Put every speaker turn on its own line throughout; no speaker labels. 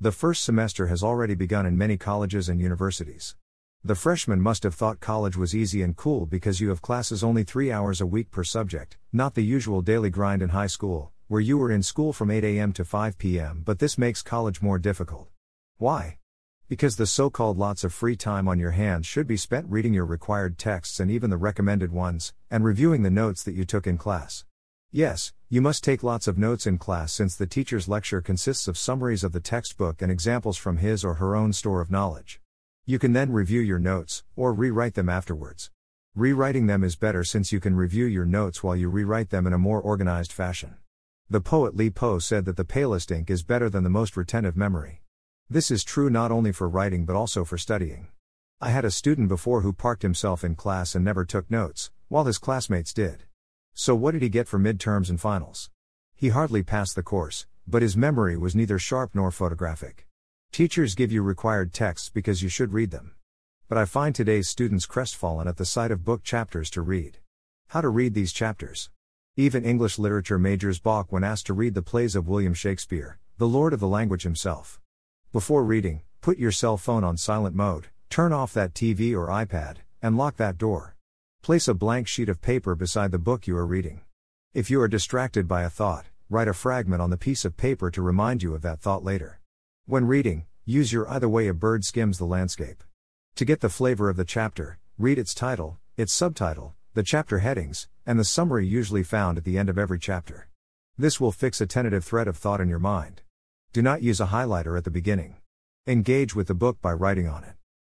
The first semester has already begun in many colleges and universities. The freshmen must have thought college was easy and cool because you have classes only three hours a week per subject, not the usual daily grind in high school, where you were in school from 8 a.m. to 5 p.m., but this makes college more difficult. Why? Because the so called lots of free time on your hands should be spent reading your required texts and even the recommended ones, and reviewing the notes that you took in class. Yes, you must take lots of notes in class since the teacher's lecture consists of summaries of the textbook and examples from his or her own store of knowledge. You can then review your notes, or rewrite them afterwards. Rewriting them is better since you can review your notes while you rewrite them in a more organized fashion. The poet Li Po said that the palest ink is better than the most retentive memory. This is true not only for writing but also for studying. I had a student before who parked himself in class and never took notes, while his classmates did. So, what did he get for midterms and finals? He hardly passed the course, but his memory was neither sharp nor photographic. Teachers give you required texts because you should read them. But I find today's students crestfallen at the sight of book chapters to read. How to read these chapters? Even English literature majors balk when asked to read the plays of William Shakespeare, the lord of the language himself. Before reading, put your cell phone on silent mode, turn off that TV or iPad, and lock that door. Place a blank sheet of paper beside the book you are reading. If you are distracted by a thought, write a fragment on the piece of paper to remind you of that thought later. When reading, use your either way a bird skims the landscape. To get the flavor of the chapter, read its title, its subtitle, the chapter headings, and the summary usually found at the end of every chapter. This will fix a tentative thread of thought in your mind. Do not use a highlighter at the beginning. Engage with the book by writing on it.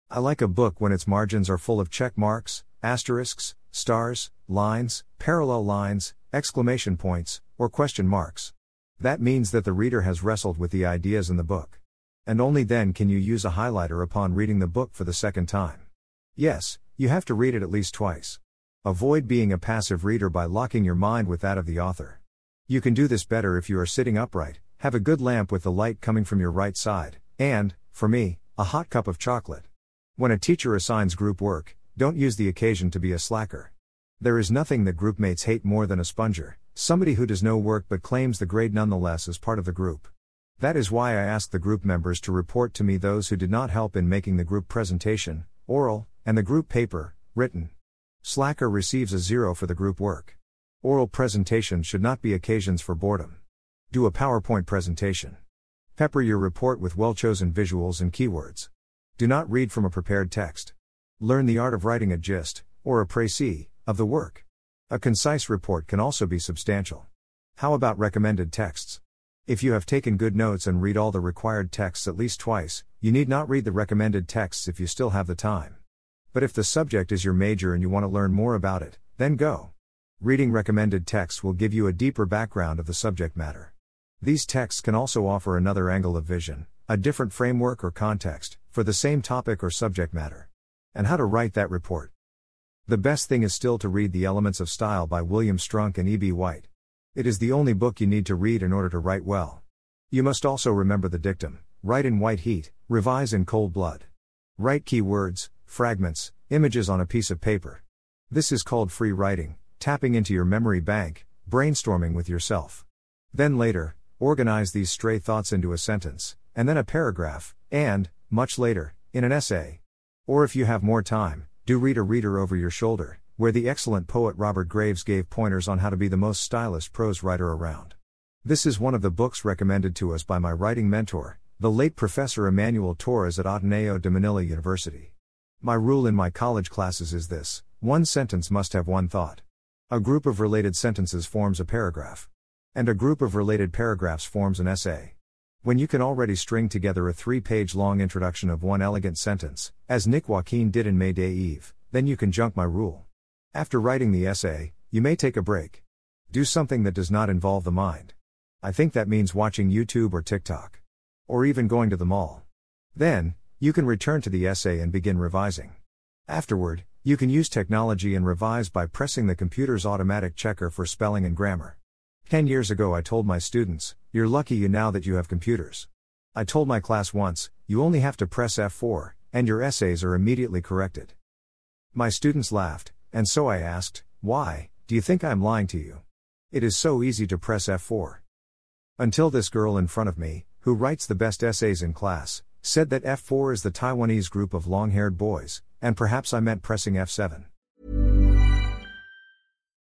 I like a book when its margins are full of check marks, asterisks, stars, lines, parallel lines, exclamation points, or question marks. That means that the reader has wrestled with the ideas in the book. And only then can you use a highlighter upon reading the book for the second time. Yes, you have to read it at least twice. Avoid being a passive reader by locking your mind with that of the author. You can do this better if you are sitting upright, have a good lamp with the light coming from your right side, and, for me, a hot cup of chocolate. When a teacher assigns group work, don't use the occasion to be a slacker. There is nothing that group mates hate more than a sponger, somebody who does no work but claims the grade nonetheless as part of the group. That is why I ask the group members to report to me those who did not help in making the group presentation, oral, and the group paper, written. Slacker receives a zero for the group work. Oral presentations should not be occasions for boredom. Do a PowerPoint presentation. Pepper your report with well chosen visuals and keywords. Do not read from a prepared text. Learn the art of writing a gist, or a précis, of the work. A concise report can also be substantial. How about recommended texts? If you have taken good notes and read all the required texts at least twice, you need not read the recommended texts if you still have the time. But if the subject is your major and you want to learn more about it, then go. Reading recommended texts will give you a deeper background of the subject matter. These texts can also offer another angle of vision, a different framework or context, for the same topic or subject matter. And how to write that report. The best thing is still to read The Elements of Style by William Strunk and E.B. White. It is the only book you need to read in order to write well. You must also remember the dictum write in white heat, revise in cold blood. Write key words, fragments, images on a piece of paper. This is called free writing, tapping into your memory bank, brainstorming with yourself. Then later, Organize these stray thoughts into a sentence, and then a paragraph, and, much later, in an essay. Or if you have more time, do read a reader over your shoulder, where the excellent poet Robert Graves gave pointers on how to be the most stylish prose writer around. This is one of the books recommended to us by my writing mentor, the late Professor Emmanuel Torres at Ateneo de Manila University. My rule in my college classes is this one sentence must have one thought. A group of related sentences forms a paragraph. And a group of related paragraphs forms an essay. When you can already string together a three page long introduction of one elegant sentence, as Nick Joaquin did in May Day Eve, then you can junk my rule. After writing the essay, you may take a break. Do something that does not involve the mind. I think that means watching YouTube or TikTok. Or even going to the mall. Then, You can return to the essay and begin revising. Afterward, you can use technology and revise by pressing the computer's automatic checker for spelling and grammar. 10 years ago, I told my students, You're lucky you now that you have computers. I told my class once, You only have to press F4, and your essays are immediately corrected. My students laughed, and so I asked, Why, do you think I'm lying to you? It is so easy to press F4. Until this girl in front of me, who writes the best essays in class, said that F4 is the Taiwanese group of long haired boys, and perhaps I meant pressing F7.